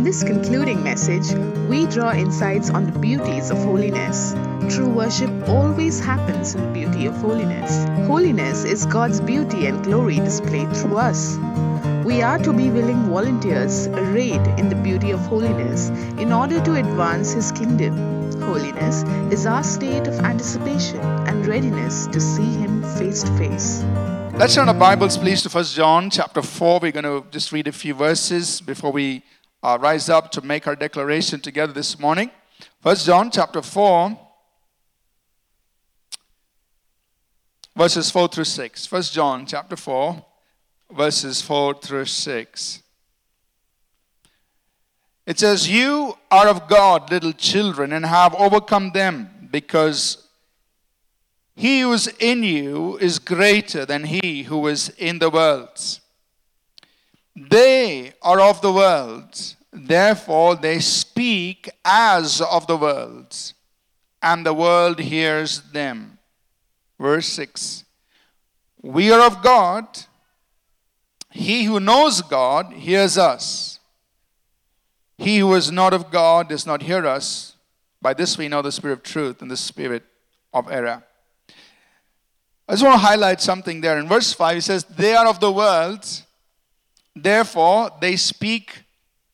In this concluding message, we draw insights on the beauties of holiness. True worship always happens in the beauty of holiness. Holiness is God's beauty and glory displayed through us. We are to be willing volunteers arrayed in the beauty of holiness in order to advance His kingdom. Holiness is our state of anticipation and readiness to see Him face to face. Let's turn our Bibles, please, to 1 John chapter 4. We're going to just read a few verses before we uh, rise up to make our declaration together this morning. First John chapter 4, verses 4 through 6. First John chapter 4, verses 4 through 6. It says, You are of God, little children, and have overcome them, because he who is in you is greater than he who is in the world. They are of the world, therefore they speak as of the world, and the world hears them. Verse 6 We are of God. He who knows God hears us. He who is not of God does not hear us. By this we know the spirit of truth and the spirit of error. I just want to highlight something there. In verse 5, he says, They are of the world, therefore they speak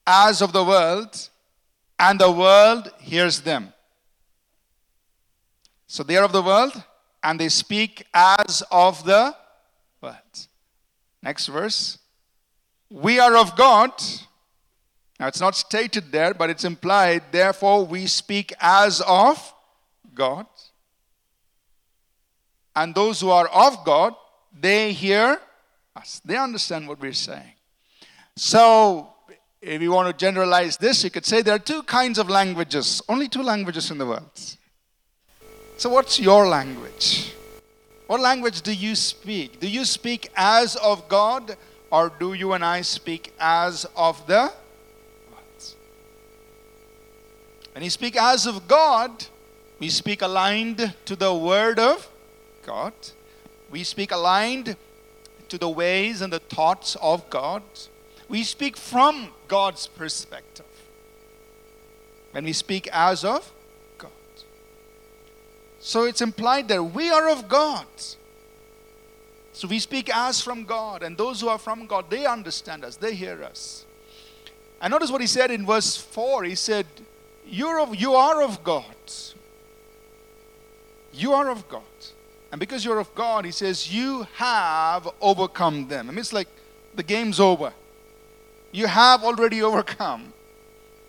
as of the world, and the world hears them. So they are of the world, and they speak as of the world. Next verse. We are of God. Now it's not stated there, but it's implied. Therefore, we speak as of God. And those who are of God, they hear us. They understand what we're saying. So, if you want to generalize this, you could say there are two kinds of languages, only two languages in the world. So, what's your language? What language do you speak? Do you speak as of God, or do you and I speak as of the world? When you speak as of God, we speak aligned to the Word of God. We speak aligned to the ways and the thoughts of God. We speak from God's perspective. When we speak as of God. So it's implied that we are of God. So we speak as from God, and those who are from God, they understand us, they hear us. And notice what he said in verse 4. He said, You're of, You are of God. You are of God. And because you're of God, he says, You have overcome them. I mean, it's like the game's over. You have already overcome.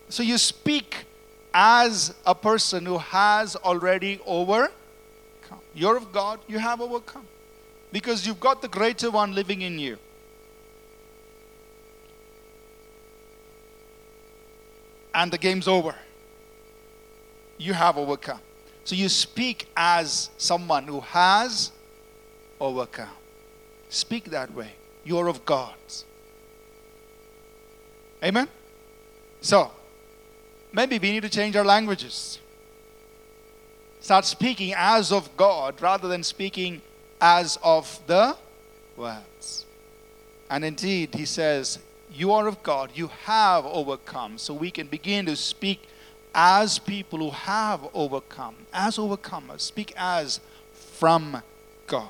So you speak as a person who has already overcome. You're of God, you have overcome. Because you've got the greater one living in you. And the game's over. You have overcome. So you speak as someone who has overcome. Speak that way. You're of God. Amen? So, maybe we need to change our languages. Start speaking as of God rather than speaking as of the words. And indeed, he says, You are of God, you have overcome. So we can begin to speak as people who have overcome, as overcomers, speak as from God.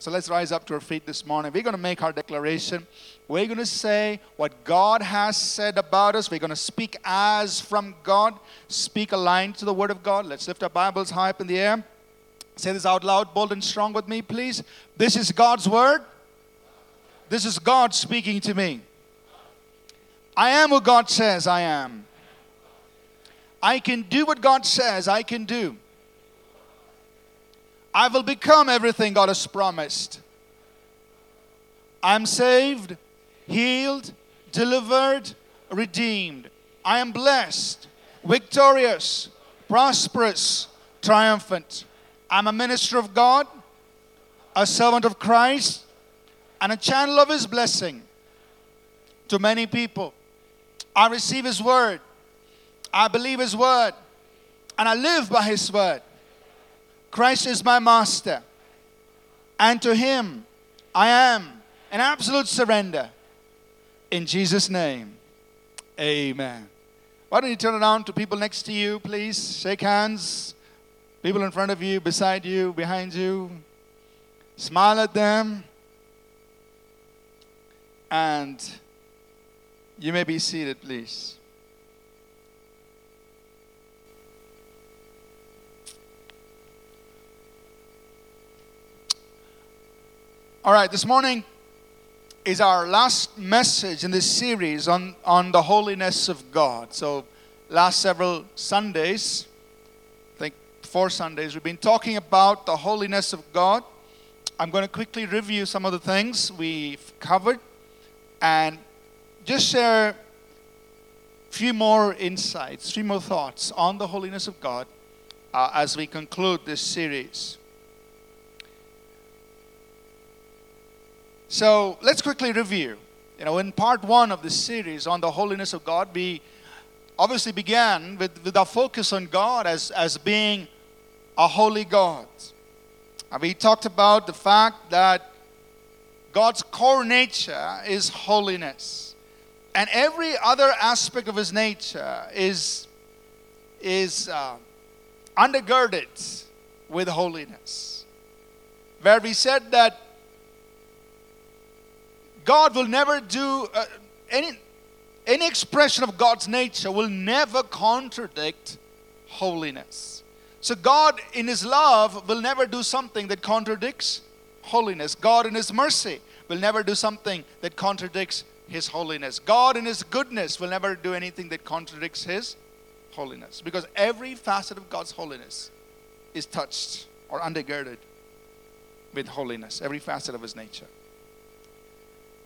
So let's rise up to our feet this morning. We're going to make our declaration. We're going to say what God has said about us. We're going to speak as from God, speak aligned to the Word of God. Let's lift our Bibles high up in the air. Say this out loud, bold and strong with me, please. This is God's Word. This is God speaking to me. I am who God says I am. I can do what God says I can do. I will become everything God has promised. I'm saved, healed, delivered, redeemed. I am blessed, victorious, prosperous, triumphant. I'm a minister of God, a servant of Christ, and a channel of His blessing to many people. I receive His word. I believe His word. And I live by His word. Christ is my master. And to Him I am an absolute surrender. In Jesus' name, Amen. Why don't you turn around to people next to you, please? Shake hands. People in front of you, beside you, behind you. Smile at them. And you may be seated, please. All right, this morning is our last message in this series on, on the holiness of God. So, last several Sundays, I think four Sundays, we've been talking about the holiness of God. I'm going to quickly review some of the things we've covered and just share a few more insights, three more thoughts on the holiness of God uh, as we conclude this series. So let's quickly review. You know, in part one of this series on the holiness of God, we obviously began with, with our focus on God as, as being a holy God. And we talked about the fact that God's core nature is holiness. And every other aspect of his nature is, is uh, undergirded with holiness. Where we said that God will never do uh, any any expression of God's nature will never contradict holiness. So God in his love will never do something that contradicts holiness. God in his mercy will never do something that contradicts his holiness. God in his goodness will never do anything that contradicts his holiness because every facet of God's holiness is touched or undergirded with holiness, every facet of his nature.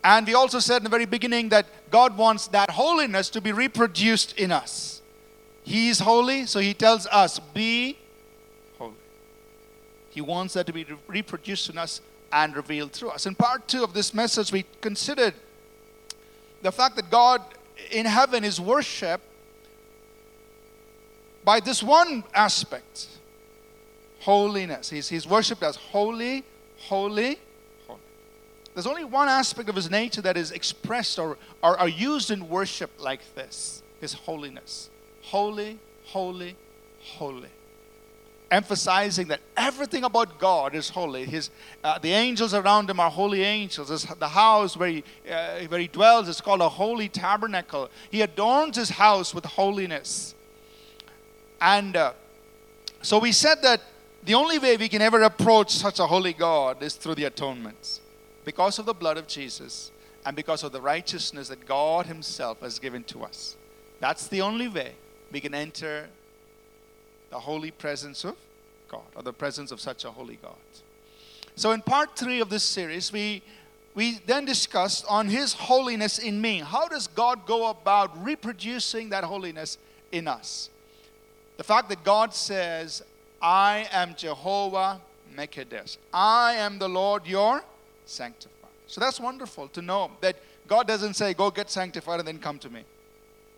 And we also said in the very beginning that God wants that holiness to be reproduced in us. He is holy, so He tells us, be holy. He wants that to be reproduced in us and revealed through us. In part two of this message, we considered the fact that God in heaven is worshiped by this one aspect holiness. He's, he's worshiped as holy, holy, there's only one aspect of his nature that is expressed or, or, or used in worship like this his holiness. Holy, holy, holy. Emphasizing that everything about God is holy. His, uh, the angels around him are holy angels. His, the house where he, uh, where he dwells is called a holy tabernacle. He adorns his house with holiness. And uh, so we said that the only way we can ever approach such a holy God is through the atonements because of the blood of Jesus and because of the righteousness that God Himself has given to us. That's the only way we can enter the holy presence of God or the presence of such a holy God. So, in part three of this series, we we then discussed on his holiness in me. How does God go about reproducing that holiness in us? The fact that God says, I am Jehovah Mekadesh. I am the Lord your sanctified. So that's wonderful to know that God doesn't say, Go get sanctified and then come to me.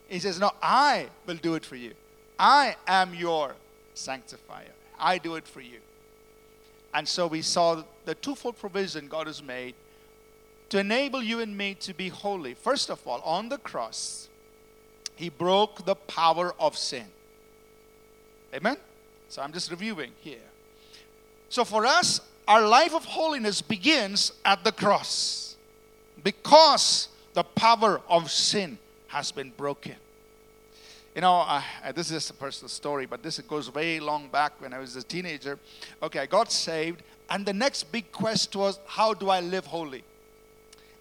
He says, No, I will do it for you. I am your sanctifier. I do it for you. And so we saw the twofold provision God has made to enable you and me to be holy. First of all, on the cross, He broke the power of sin. Amen? So I'm just reviewing here. So for us, our life of holiness begins at the cross because the power of sin has been broken. You know, this is a personal story, but this goes way long back when I was a teenager. Okay, I got saved, and the next big quest was how do I live holy?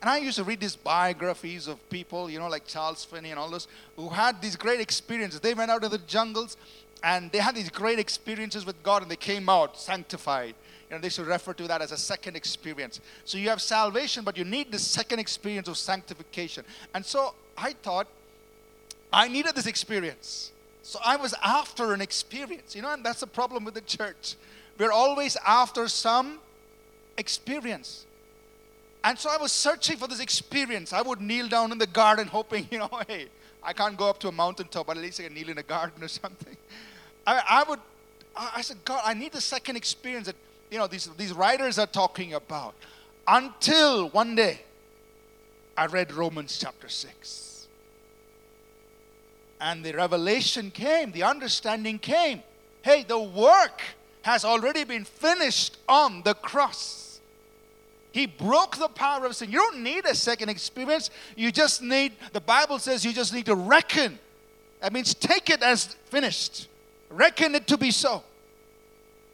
And I used to read these biographies of people, you know, like Charles Finney and all those, who had these great experiences. They went out in the jungles and they had these great experiences with God and they came out sanctified you know, they should refer to that as a second experience. So you have salvation, but you need the second experience of sanctification. And so I thought I needed this experience. So I was after an experience, you know, and that's the problem with the church. We're always after some experience. And so I was searching for this experience. I would kneel down in the garden hoping, you know, hey, I can't go up to a mountaintop, but at least I can kneel in a garden or something. I, I would, I said, God, I need the second experience that you know, these, these writers are talking about. Until one day, I read Romans chapter 6. And the revelation came, the understanding came. Hey, the work has already been finished on the cross. He broke the power of sin. You don't need a second experience. You just need, the Bible says you just need to reckon. That means take it as finished, reckon it to be so.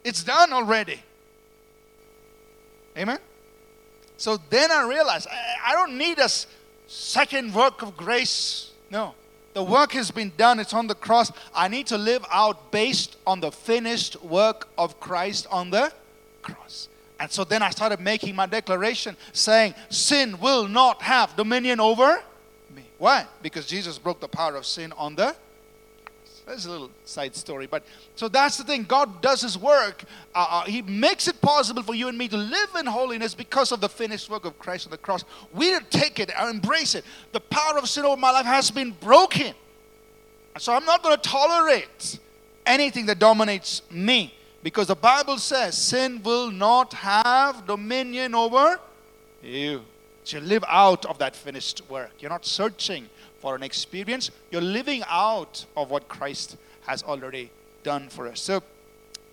It's done already. Amen? So then I realized I, I don't need a second work of grace. No. The work has been done, it's on the cross. I need to live out based on the finished work of Christ on the cross. And so then I started making my declaration saying, Sin will not have dominion over me. Why? Because Jesus broke the power of sin on the that's a little side story, but so that's the thing. God does His work. Uh, uh, he makes it possible for you and me to live in holiness because of the finished work of Christ on the cross. We take it and embrace it. The power of sin over my life has been broken. So I'm not going to tolerate anything that dominates me because the Bible says sin will not have dominion over you. So you live out of that finished work. You're not searching for an experience. You're living out of what Christ has already done for us. So,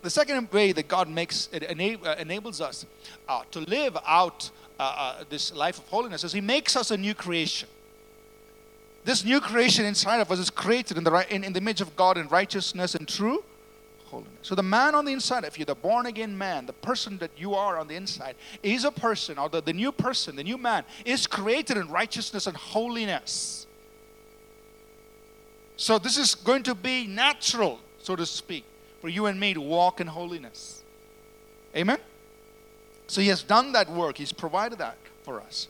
the second way that God makes it uh, enables us uh, to live out uh, uh, this life of holiness is He makes us a new creation. This new creation inside of us is created in the, in, in the image of God in righteousness and true holiness. So the man on the inside of you, the born again man, the person that you are on the inside, is a person, or the, the new person, the new man, is created in righteousness and holiness. So this is going to be natural, so to speak, for you and me to walk in holiness. Amen? So he has done that work, he's provided that for us.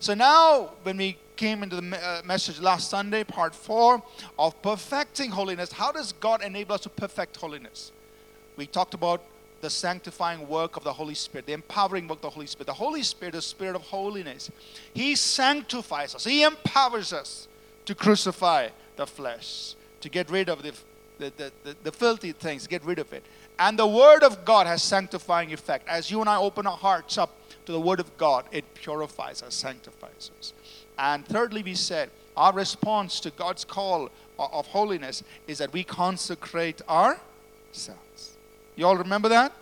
So now, when we came into the uh, message last Sunday, part four of perfecting holiness, how does God enable us to perfect holiness? We talked about the sanctifying work of the Holy Spirit, the empowering work of the Holy Spirit. The Holy Spirit, the Spirit of holiness, He sanctifies us, He empowers us to crucify the flesh, to get rid of the, the, the, the, the filthy things, get rid of it. And the Word of God has sanctifying effect. As you and I open our hearts up to the Word of God, it purifies us, sanctifies us. And thirdly, we said our response to God's call of holiness is that we consecrate ourselves. You all remember that?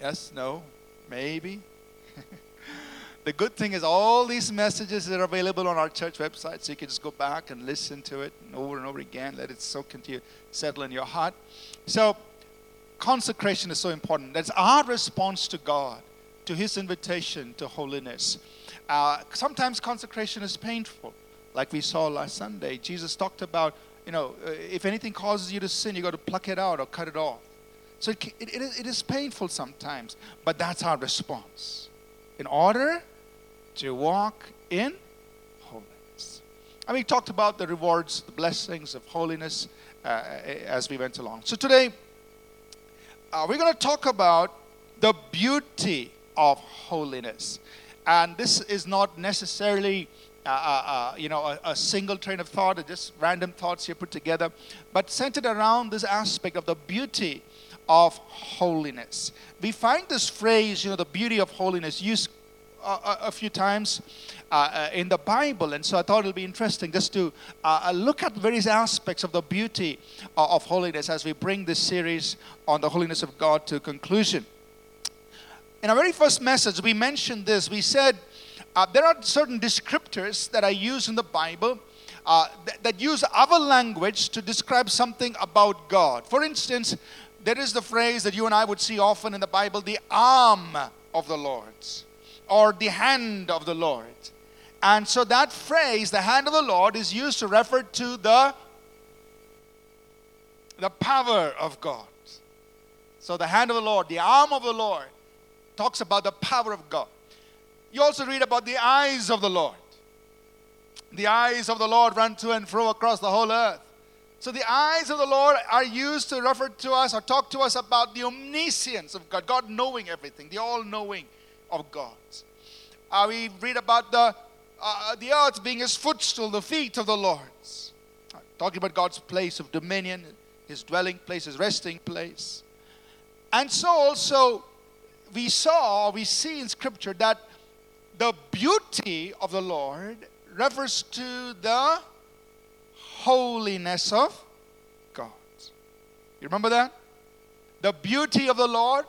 Yes, no, maybe. the good thing is all these messages are available on our church website so you can just go back and listen to it over and over again. Let it soak into you settle in your heart. So consecration is so important. That's our response to god to his invitation to holiness. Uh, sometimes consecration is painful. Like we saw last sunday jesus talked about you know uh, if anything causes you to sin you got to pluck it out or cut it off. So it, it, it is painful sometimes but that's our response. In order to walk in holiness. And we talked about the rewards, the blessings of holiness uh, as we went along. So today, uh, we're going to talk about the beauty of holiness. And this is not necessarily uh, uh, uh you know, a, a, single train of thought, or just random thoughts here put together, but centered around this aspect of the beauty of holiness. We find this phrase, you know, the beauty of holiness, used a, a few times uh, uh, in the Bible, and so I thought it would be interesting just to uh, uh look at various aspects of the beauty uh, of holiness as we bring this series on the holiness of God to conclusion. In our very first message, we mentioned this. We said uh, there are certain descriptors that are used in the Bible that, that use our language to describe something about God. For instance, there is the phrase that you and I would see often in the Bible the arm of the Lord's or the hand of the Lord. And so that phrase, the hand of the Lord, is used to refer to the, the power of God. So the hand of the Lord, the arm of the Lord, talks about the power of God. You also read about the eyes of the Lord. The eyes of the Lord run to and fro across the whole earth. So the eyes of the Lord are used to refer to us or talk to us about the omniscience of God, God knowing everything, the all knowing of God. Uh, we read about the, uh, the earth being his footstool, the feet of the Lord. Uh, talking about God's place of dominion, his dwelling place, his resting place. And so also we saw, we see in Scripture that the beauty of the Lord refers to the holiness of God. You remember that? The beauty of the Lord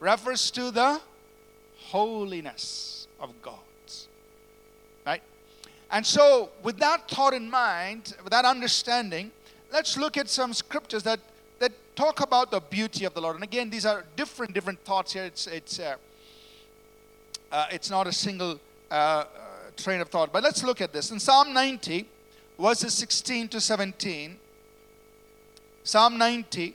refers to the holiness of God. Right? And so, with that thought in mind, with that understanding, let's look at some scriptures that, that talk about the beauty of the Lord. And again, these are different, different thoughts here. It's, it's, uh, uh, it's not a single uh, uh train of thought. But let's look at this. In Psalm 90, verses 16 to 17, Psalm 90,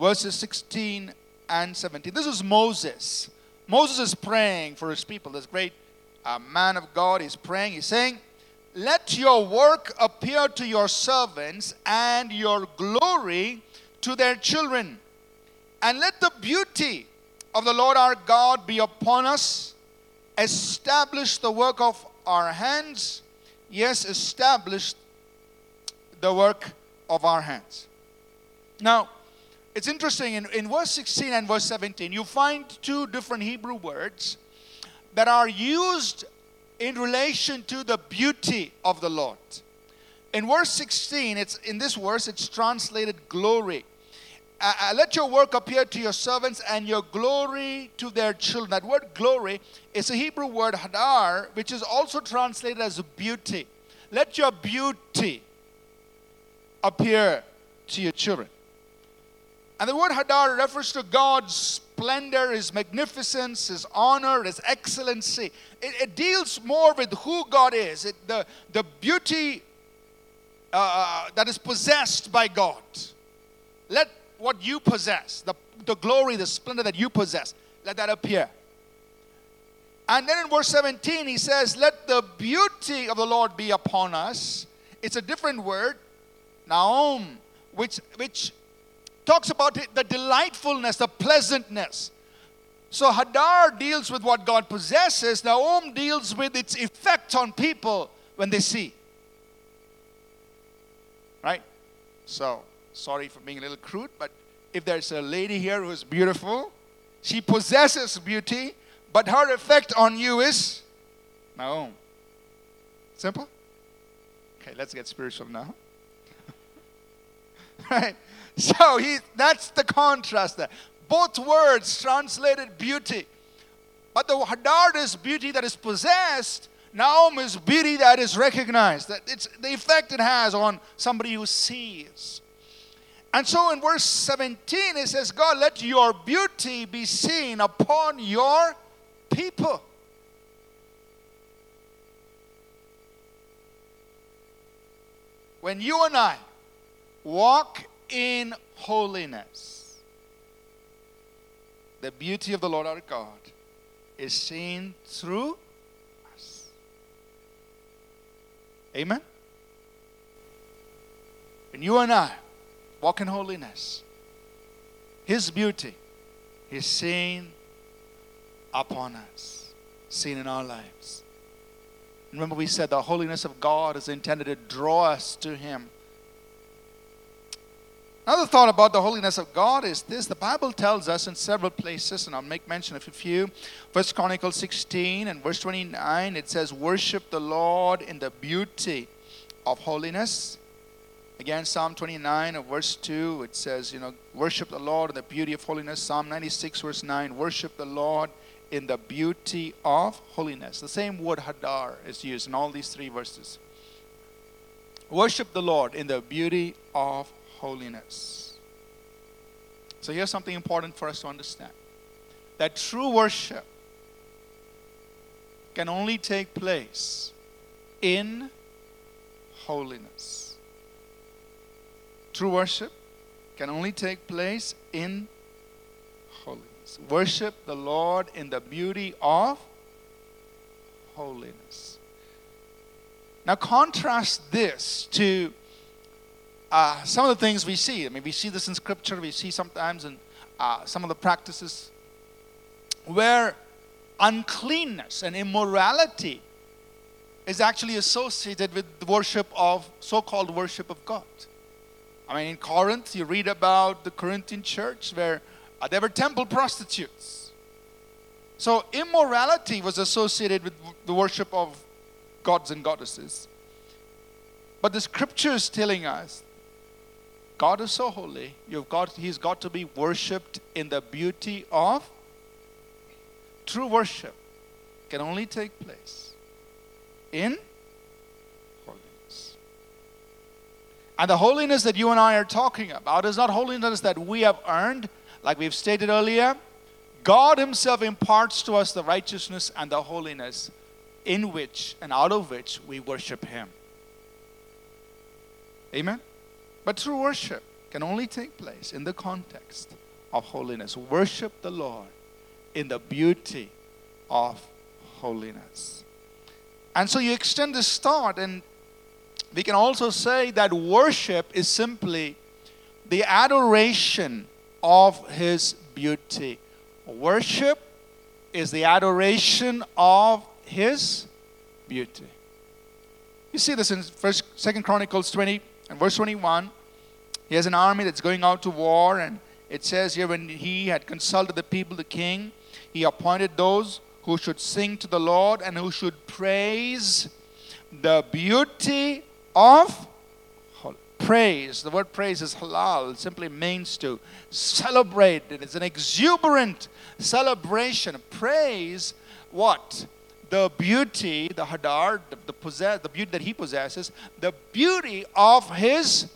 verses 16 and 17. This is Moses. Moses is praying for his people. This great uh, man of God is praying. He's saying, Let your work appear to your servants and your glory to their children. And let the beauty of the Lord our God be upon us. Establish the work of our hands. Yes, establish the work of our hands. Now, it's interesting in, in verse 16 and verse 17, you find two different Hebrew words that are used in relation to the beauty of the Lord. In verse 16, it's in this verse, it's translated glory. Uh, uh, let your work appear to your servants and your glory to their children. That word glory is a Hebrew word hadar, which is also translated as beauty. Let your beauty appear to your children. And the word Hadar refers to God's splendor, His magnificence, His honor, His excellency. It, it deals more with who God is, it, the, the beauty uh, uh, that is possessed by God. Let what you possess, the, the glory, the splendor that you possess, let that appear. And then in verse 17, he says, Let the beauty of the Lord be upon us. It's a different word, Naom, which, which talks about the delightfulness, the pleasantness. So Hadar deals with what God possesses, Naom deals with its effect on people when they see. Right? So, sorry for being a little crude, but if there's a lady here who is beautiful, she possesses beauty, but her effect on you is Naom. Simple? Okay, let's get spiritual now. right? So he, that's the contrast there. Both words translated beauty. But the hadar is beauty that is possessed. Naom is beauty that is recognized. That it's the effect it has on somebody who sees. And so in verse 17 it says, God, let your beauty be seen upon your people. When you and I walk in holiness. The beauty of the Lord our God is seen through us. Amen? When you and I walk in holiness, His beauty is seen upon us, seen in our lives. Remember, we said the holiness of God is intended to draw us to Him Another thought about the holiness of God is this the Bible tells us in several places, and I'll make mention of a few. First Chronicles 16 and verse 29, it says, Worship the Lord in the beauty of holiness. Again, Psalm 29 of verse 2, it says, you know, worship the Lord in the beauty of holiness. Psalm 96, verse 9, worship the Lord in the beauty of holiness. The same word hadar is used in all these three verses. Worship the Lord in the beauty of holiness. So here's something important for us to understand that true worship can only take place in holiness. True worship can only take place in holiness. Worship the Lord in the beauty of holiness. Now, contrast this to uh, some of the things we see. I mean, we see this in Scripture, we see sometimes in uh, some of the practices where uncleanness and immorality is actually associated with the worship of so called worship of God. I mean, in Corinth, you read about the Corinthian church where uh, there were temple prostitutes. So, immorality was associated with the worship of gods and goddesses. But the scripture is telling us God is so holy, you've got, He's got to be worshipped in the beauty of true worship can only take place in holiness. And the holiness that you and I are talking about is not holiness that we have earned, like we've stated earlier. God Himself imparts to us the righteousness and the holiness in which and out of which we worship Him. Amen? But true worship can only take place in the context of holiness. Worship the Lord in the beauty of holiness. And so you extend this thought, and we can also say that worship is simply the adoration of His beauty. Worship is the adoration of His beauty. You see this in First, Second Chronicles 20 and verse 21. He has an army that's going out to war, and it says here when he had consulted the people, the king, he appointed those who should sing to the Lord and who should praise the beauty of praise. The word praise is halal. It simply means to celebrate. It is an exuberant celebration. Praise what? The beauty, the hadar, the, the, possess, the beauty that he possesses, the beauty of his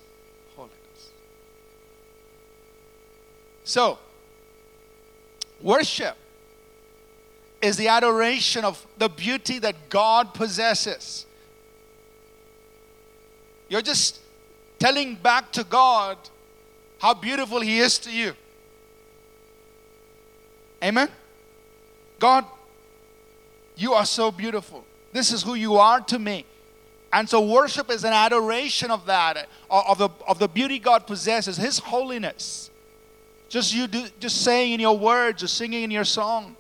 So, worship is the adoration of the beauty that God possesses. You're just telling back to God how beautiful He is to you. Amen? God, you are so beautiful. This is who you are to me. And so worship is an adoration of that, uh, of the, of the beauty God possesses, His holiness. Just you do, just saying in your words or singing in your song.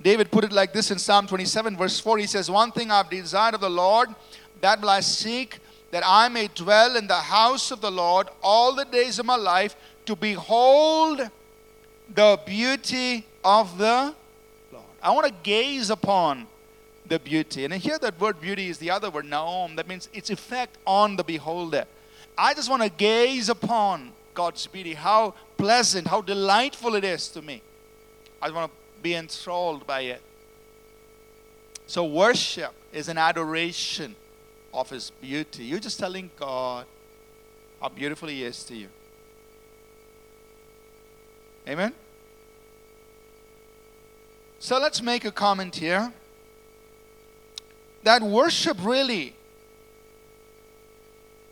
David put it like this in Psalm 27, verse 4. He says, One thing I've desired of the Lord, that will I seek, that I may dwell in the house of the Lord all the days of my life, to behold the beauty of the Lord. I want to gaze upon the beauty. And here that word beauty is the other word, naom. That means its effect on the beholder. I just want to gaze upon God's beauty, how pleasant, how delightful it is to me. I want to be enthralled by it. So, worship is an adoration of His beauty. You're just telling God how beautiful He is to you. Amen? So, let's make a comment here that worship really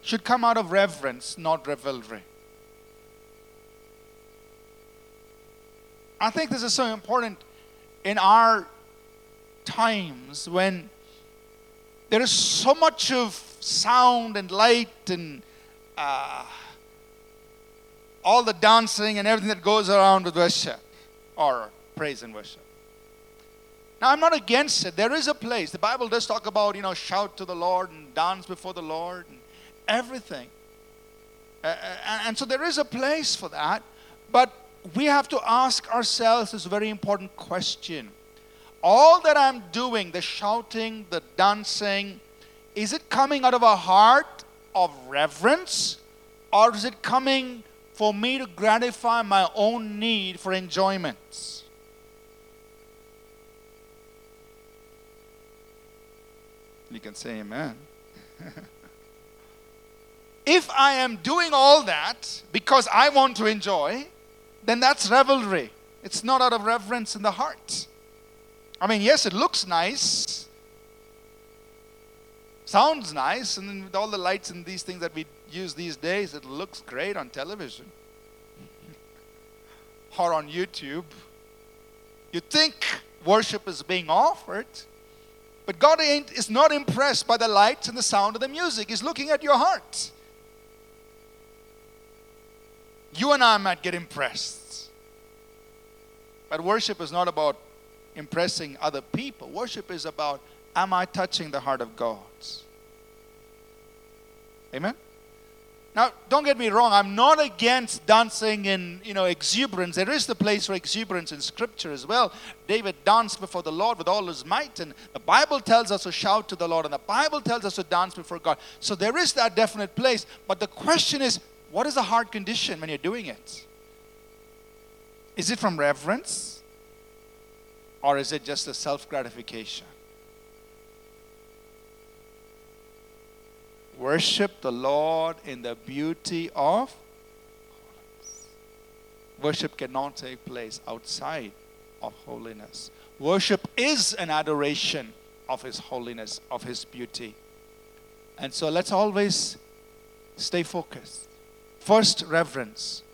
should come out of reverence, not revelry. I think this is so important in our times when there is so much of sound and light and uh, all the dancing and everything that goes around with worship or praise and worship. Now, I'm not against it. There is a place. The Bible does talk about, you know, shout to the Lord and dance before the Lord. And everything. Uh, and so there is a place for that, but we have to ask ourselves this very important question. All that I'm doing, the shouting, the dancing, is it coming out of a heart of reverence or is it coming for me to gratify my own need for enjoyment? You can say amen. If I am doing all that because I want to enjoy, then that's revelry. It's not out of reverence in the heart. I mean, yes, it looks nice, sounds nice, and with all the lights and these things that we use these days, it looks great on television or on YouTube. You think worship is being offered, but God is not impressed by the lights and the sound of the music. He's looking at your heart you and I might get impressed. But worship is not about impressing other people. Worship is about am I touching the heart of God? Amen? Now, don't get me wrong, I'm not against dancing in, you know, exuberance. There is the place for exuberance in scripture as well. David danced before the Lord with all his might, and the Bible tells us to shout to the Lord, and the Bible tells us to dance before God. So there is that definite place. But the question is, what is a heart condition when you're doing it? Is it from reverence? Or is it just a self gratification? Worship the Lord in the beauty of holiness. Worship cannot take place outside of holiness. Worship is an adoration of His holiness, of His beauty. And so let's always stay focused. First, reverence.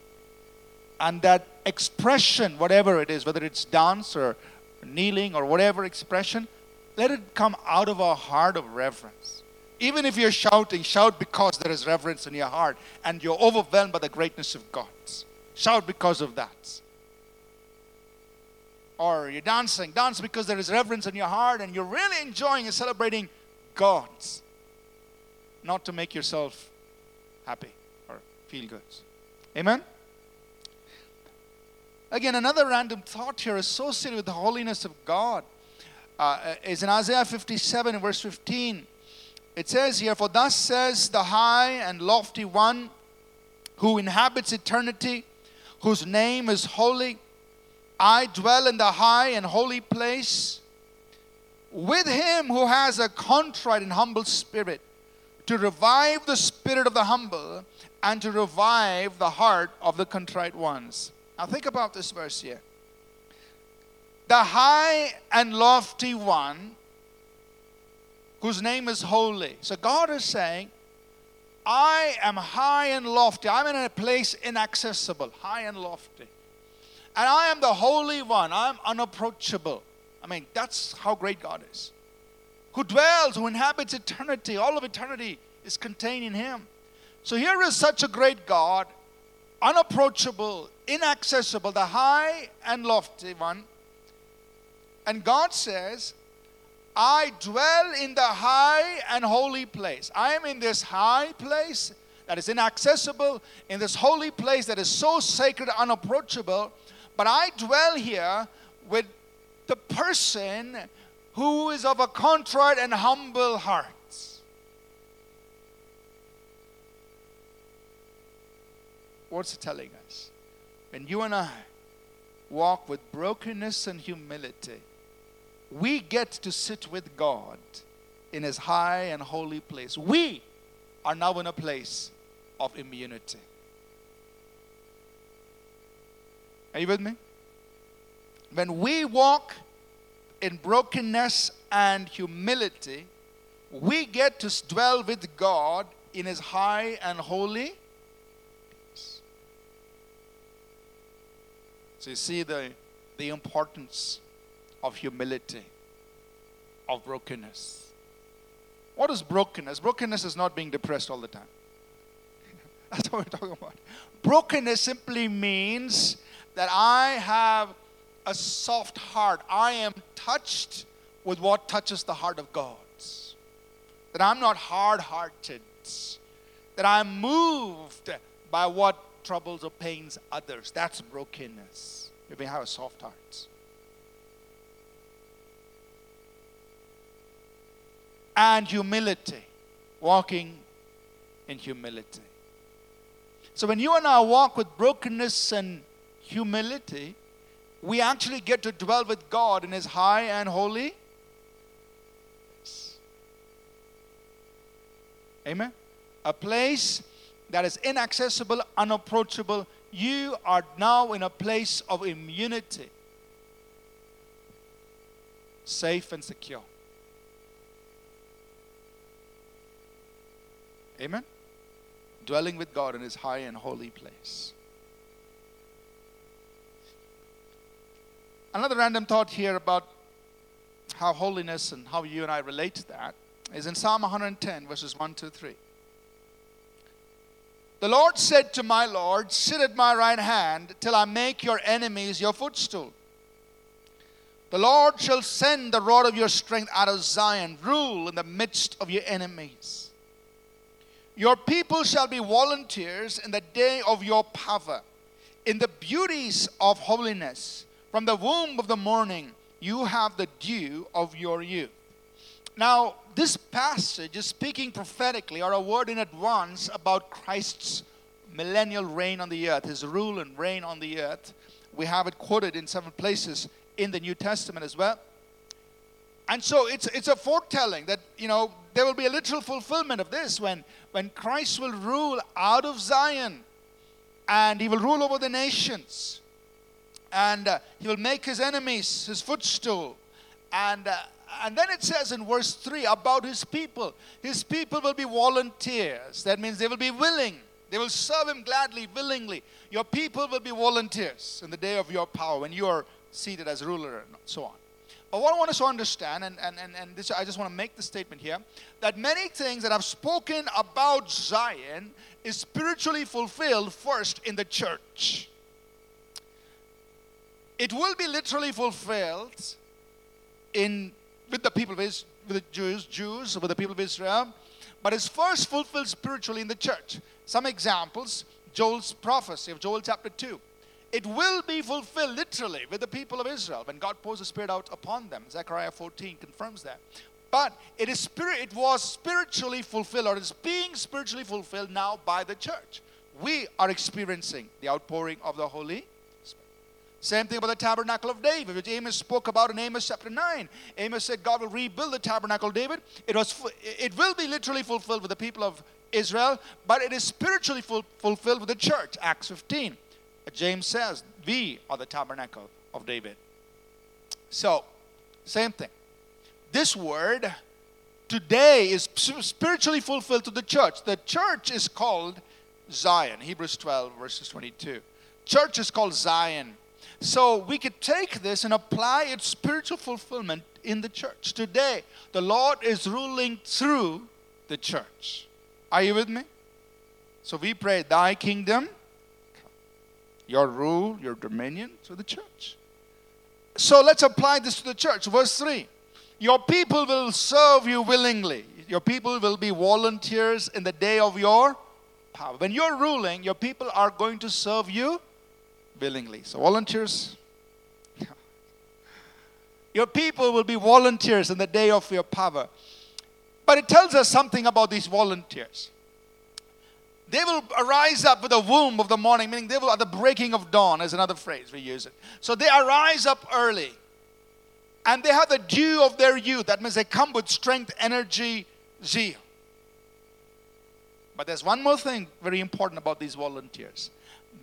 And that expression, whatever it is, whether it's dance or kneeling or whatever expression, let it come out of our heart of reverence. Even if you're shouting, shout because there is reverence in your heart and you're overwhelmed by the greatness of God. Shout because of that. Or you're dancing, dance because there is reverence in your heart and you're really enjoying and celebrating God. Not to make yourself happy feel good. Amen? Again, another random thought here associated with the holiness of God uh, is in Isaiah 57 verse 15. It says here, For thus says the high and lofty one who inhabits eternity, whose name is holy. I dwell in the high and holy place with him who has a contrite and humble spirit, to revive the spirit of the humble and to revive the heart of the contrite ones. Now, think about this verse here. The high and lofty one whose name is holy. So God is saying, I am high and lofty. I'm in a place inaccessible, high and lofty. And I am the Holy One. I'm unapproachable. I mean, that's how great God is. Who dwells, who inhabits eternity. All of eternity is contained in Him. So here is such a great God, unapproachable, inaccessible, the high and lofty one. And God says, I dwell in the high and holy place. I am in this high place that is inaccessible, in this holy place that is so sacred, unapproachable. But I dwell here with the person who is of a contrite and humble heart. What's it telling us? When you and I walk with brokenness and humility, we get to sit with God in His high and holy place. We are now in a place of immunity. Are you with me? When we walk in brokenness and humility, we get to dwell with God in His high and holy So you see the, the importance of humility, of brokenness. What is brokenness? Brokenness is not being depressed all the time. That's what we're talking about. Brokenness simply means that I have a soft heart. I am touched with what touches the heart of God. That I'm not hard hearted. That I'm moved by what troubles or pains others. That's brokenness. You may have a soft heart. and humility. Walking in humility. So when you and I walk with brokenness and humility, we actually get to dwell with God in His high and holy. Amen. A place that is inaccessible, unapproachable. You are now in a place of immunity, safe and secure. Amen? Dwelling with God in his high and holy place. Another random thought here about how holiness and how you and I relate to that is in Psalm 110, verses 1 to 3. The Lord said to my Lord, Sit at my right hand till I make your enemies your footstool. The Lord shall send the rod of your strength out of Zion, rule in the midst of your enemies. Your people shall be volunteers in the day of your power, in the beauties of holiness. From the womb of the morning, you have the dew of your youth. Now, this passage is speaking prophetically or a word in advance about Christ's millennial reign on the earth, his rule and reign on the earth. We have it quoted in several places in the New Testament as well. And so it's, it's a foretelling that, you know, there will be a literal fulfillment of this when, when Christ will rule out of Zion and he will rule over the nations and uh, he will make his enemies his footstool. And, uh, and then it says in verse 3 about his people his people will be volunteers. That means they will be willing. They will serve him gladly, willingly. Your people will be volunteers in the day of your power when you are seated as ruler and so on. But what I want us to understand, and, and, and, and this, I just want to make the statement here, that many things that I've spoken about Zion is spiritually fulfilled first in the church. It will be literally fulfilled in with the people of Israel, with the Jews, Jews, with the people of Israel, but it's first fulfilled spiritually in the church. Some examples: Joel's prophecy of Joel chapter two it will be fulfilled literally with the people of Israel when God pours the Spirit out upon them. Zechariah 14 confirms that. But it is spirit, it was spiritually fulfilled, or is being spiritually fulfilled now by the church. We are experiencing the outpouring of the Holy. Same thing about the tabernacle of David, which Amos spoke about in Amos chapter 9. Amos said God will rebuild the tabernacle of David. It was it will be literally fulfilled with the people of Israel, but it is spiritually ful- fulfilled with the church. Acts 15. James says, We are the tabernacle of David. So, same thing. This word today is spiritually fulfilled to the church. The church is called Zion. Hebrews 12, verses 22. Church is called Zion. So we could take this and apply its spiritual fulfillment in the church. Today, the Lord is ruling through the church. Are you with me? So we pray, Thy kingdom your rule, your dominion to the church. So let's apply this to the church. Verse 3 Your people will serve you willingly. Your people will be volunteers in the day of your power. When you're ruling, your people are going to serve you willingly. So, volunteers. Your people will be volunteers in the day of your power. But it tells us something about these volunteers. They will arise up with the womb of the morning, meaning they will at the breaking of dawn, is another phrase we use it. So they arise up early. And they have the dew of their youth. That means they come with strength, energy, zeal. But there's one more thing very important about these volunteers.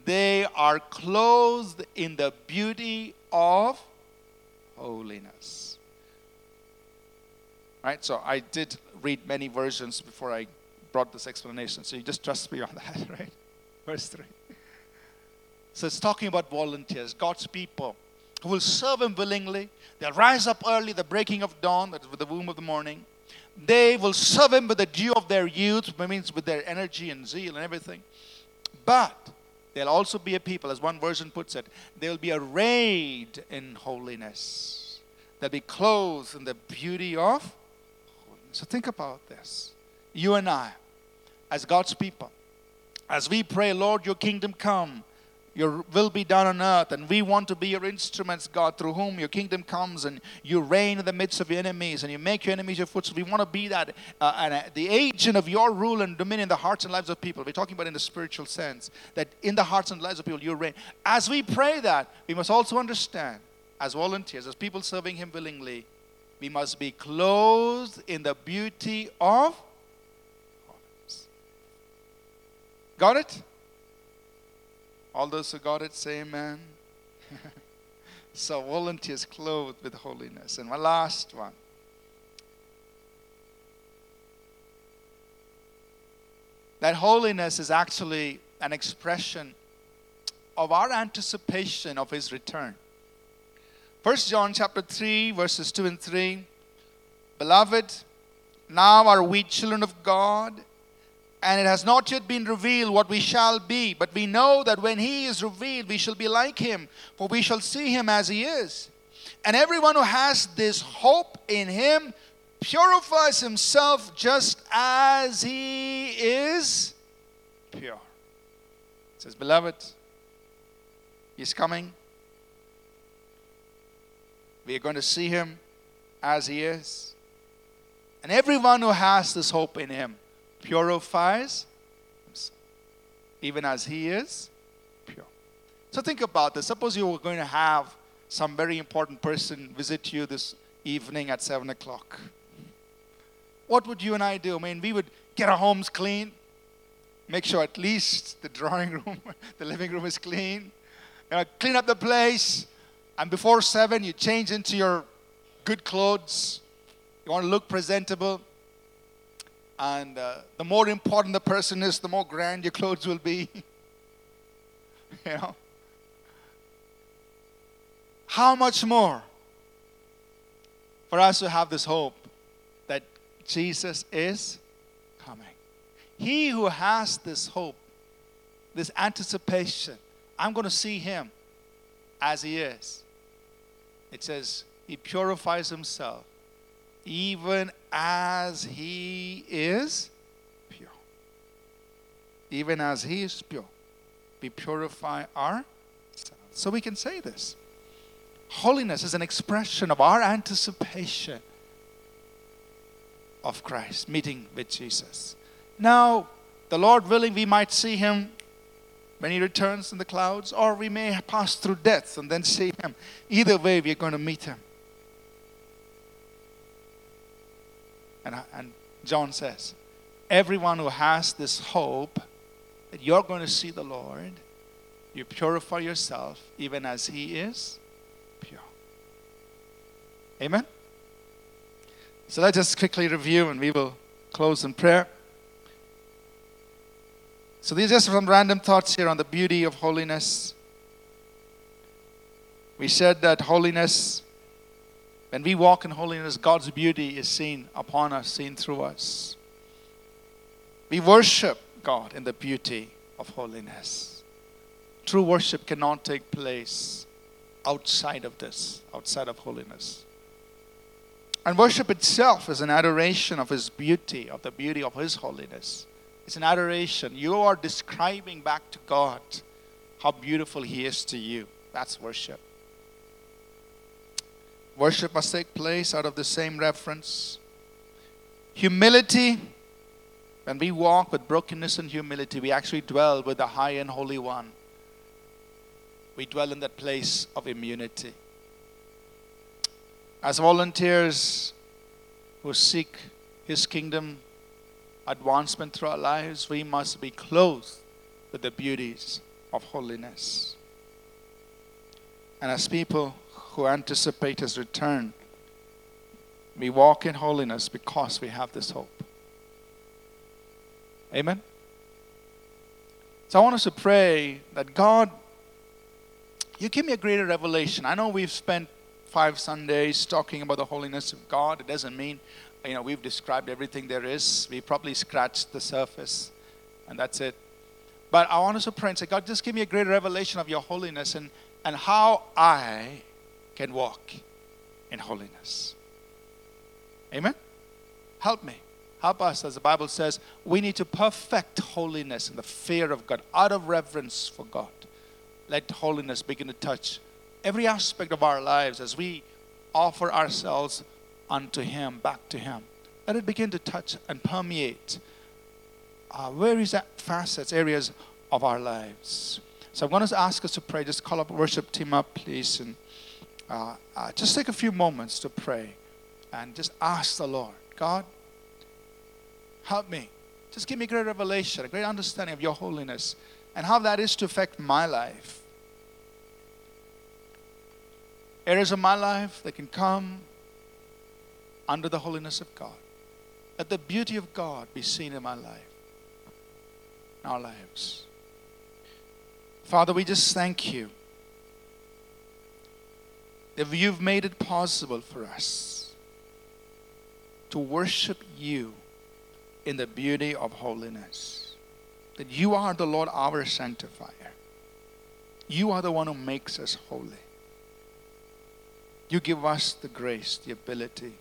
They are clothed in the beauty of holiness. Right? So I did read many versions before I brought this explanation. So you just trust me on that, right? Verse 3. So it's talking about volunteers, God's people who will serve Him willingly. They'll rise up early, the breaking of dawn, with the womb of the morning. They will serve Him with the dew of their youth, which means with their energy and zeal and everything. But they'll also be a people, as one version puts it, they'll be arrayed in holiness. They'll be clothed in the beauty of holiness. So think about this you and I, as God's people, as we pray, Lord, your kingdom come, your will be done on earth, and we want to be your instruments, God, through whom your kingdom comes and you reign in the midst of your enemies and you make your enemies your footstool. We want to be that, uh, and, uh, the agent of your rule and dominion in the hearts and lives of people. We're talking about in the spiritual sense, that in the hearts and lives of people you reign. As we pray that, we must also understand, as volunteers, as people serving Him willingly, we must be clothed in the beauty of Got it? All those who got it say amen. so, volunteers clothed with holiness. And my last one. That holiness is actually an expression of our anticipation of his return. First John chapter 3 verses 2 and 3 Beloved now are we children of God and it has not yet been revealed what we shall be, but we know that when he is revealed, we shall be like him, for we shall see him as he is. And everyone who has this hope in him purifies himself just as he is pure. It says, Beloved, he's coming. We are going to see him as he is. And everyone who has this hope in him purifies even as he is pure. So think about this. Suppose you were going to have some very important person visit you this evening at 7 o'clock. What would you and I do? I mean, we would get our homes clean, make sure at least the drawing room, the living room is clean, you know, clean up the place, and before 7, you change into your good clothes. You want to look presentable. And uh, the more important the person is, the more grand your clothes will be. you know? How much more for us to have this hope that Jesus is coming? He who has this hope, this anticipation, I'm going to see him as he is. It says, He purifies himself even as he is pure. Even as he is pure. We purify ourselves. So we can say this. Holiness is an expression of our anticipation of Christ, meeting with Jesus. Now, the Lord willing, we might see him when he returns in the clouds, or we may pass through death and then see him. Either way, we're going to meet him. And, and John says, everyone who has this hope that you're going to see the Lord, you purify yourself even as he is pure. Amen? So let's just quickly review and we will close in prayer. So these are just some random thoughts here on the beauty of holiness. We said that holiness, when we walk in holiness, God's beauty is seen upon us, seen through us. We worship God in the beauty of holiness. True worship cannot take place outside of this, outside of holiness. And worship itself is an adoration of His beauty, of the beauty of His holiness. It's an adoration. You are describing back to God how beautiful He is to you. That's worship. Worship must take place out of the same reference. Humility, when we walk with brokenness and humility, we actually dwell with the high and holy one. We dwell in that place of immunity. As volunteers who seek His kingdom advancement through our lives, we must be clothed with the beauties of holiness. And as people who anticipate His return, we walk in holiness because we have this hope. Amen? So I want us to pray that God, you give me a greater revelation. I know we've spent five Sundays talking about the holiness of God. It doesn't mean you know, we've described everything there is. We probably scratched the surface, and that's it. But I want us to pray and say, God, just give me a greater revelation of your holiness and, and how I can walk in holiness. Amen? Help me. Help us, as the Bible says, we need to perfect holiness in the fear of God, out of reverence for God. Let holiness begin to touch every aspect of our lives as we offer ourselves unto Him, back to Him. Let it begin to touch and permeate uh, various facets, areas of our lives. So I'm going to ask us to pray. Just call up worship team up, please, and uh, uh, just take a few moments to pray and just ask the Lord, God, help me. Just give me great revelation, a great understanding of your holiness and how that is to affect my life. Areas of my life that can come under the holiness of God. Let the beauty of God be seen in my life, in our lives. Father, we just thank you that you've made it possible for us to worship you in the beauty of holiness. That you are the Lord, our sanctifier. You are the one who makes us holy. You give us the grace, the ability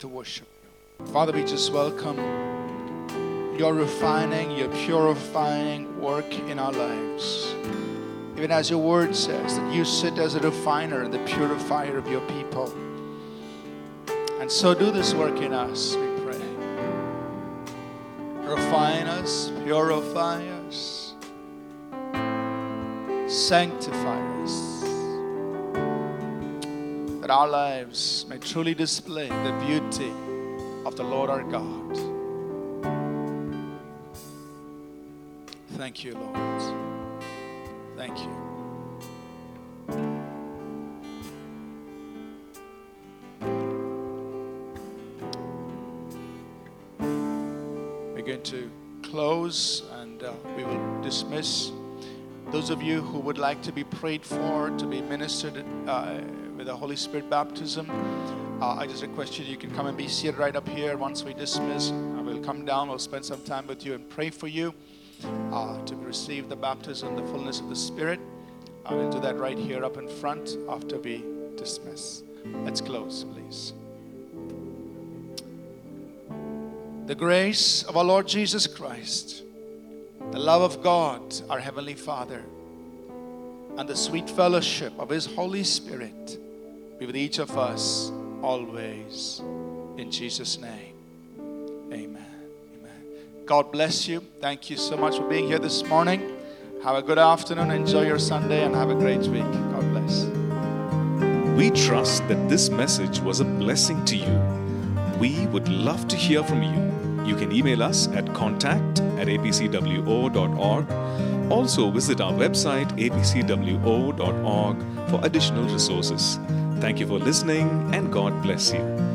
to worship you. Father, we just welcome your refining, your purifying work in our lives. Even as your word says, that you sit as a refiner the purifier of your people. And so do this work in us, we pray. Refine us, purify us, sanctify us, that our lives may truly display the beauty of the Lord our God. Thank you, Lord. Thank you. We're going to close and uh, we will dismiss. Those of you who would like to be prayed for, to be ministered uh, with the Holy Spirit baptism, uh, I just request you, you can come and be seated right up here once we dismiss. I will come down, we'll spend some time with you and pray for you uh, to receive the baptism, and the fullness of the Spirit. I will do that right here up in front after we dismiss. Let's close, please. The grace of our Lord Jesus Christ, the love of God, our Heavenly Father, and the sweet fellowship of His Holy Spirit be with each of us always. In Jesus' name. God bless you. Thank you so much for being here this morning. Have a good afternoon. Enjoy your Sunday and have a great week. God bless. We trust that this message was a blessing to you. We would love to hear from you. You can email us at contact at apcwo.org. Also, visit our website apcwo.org for additional resources. Thank you for listening and God bless you.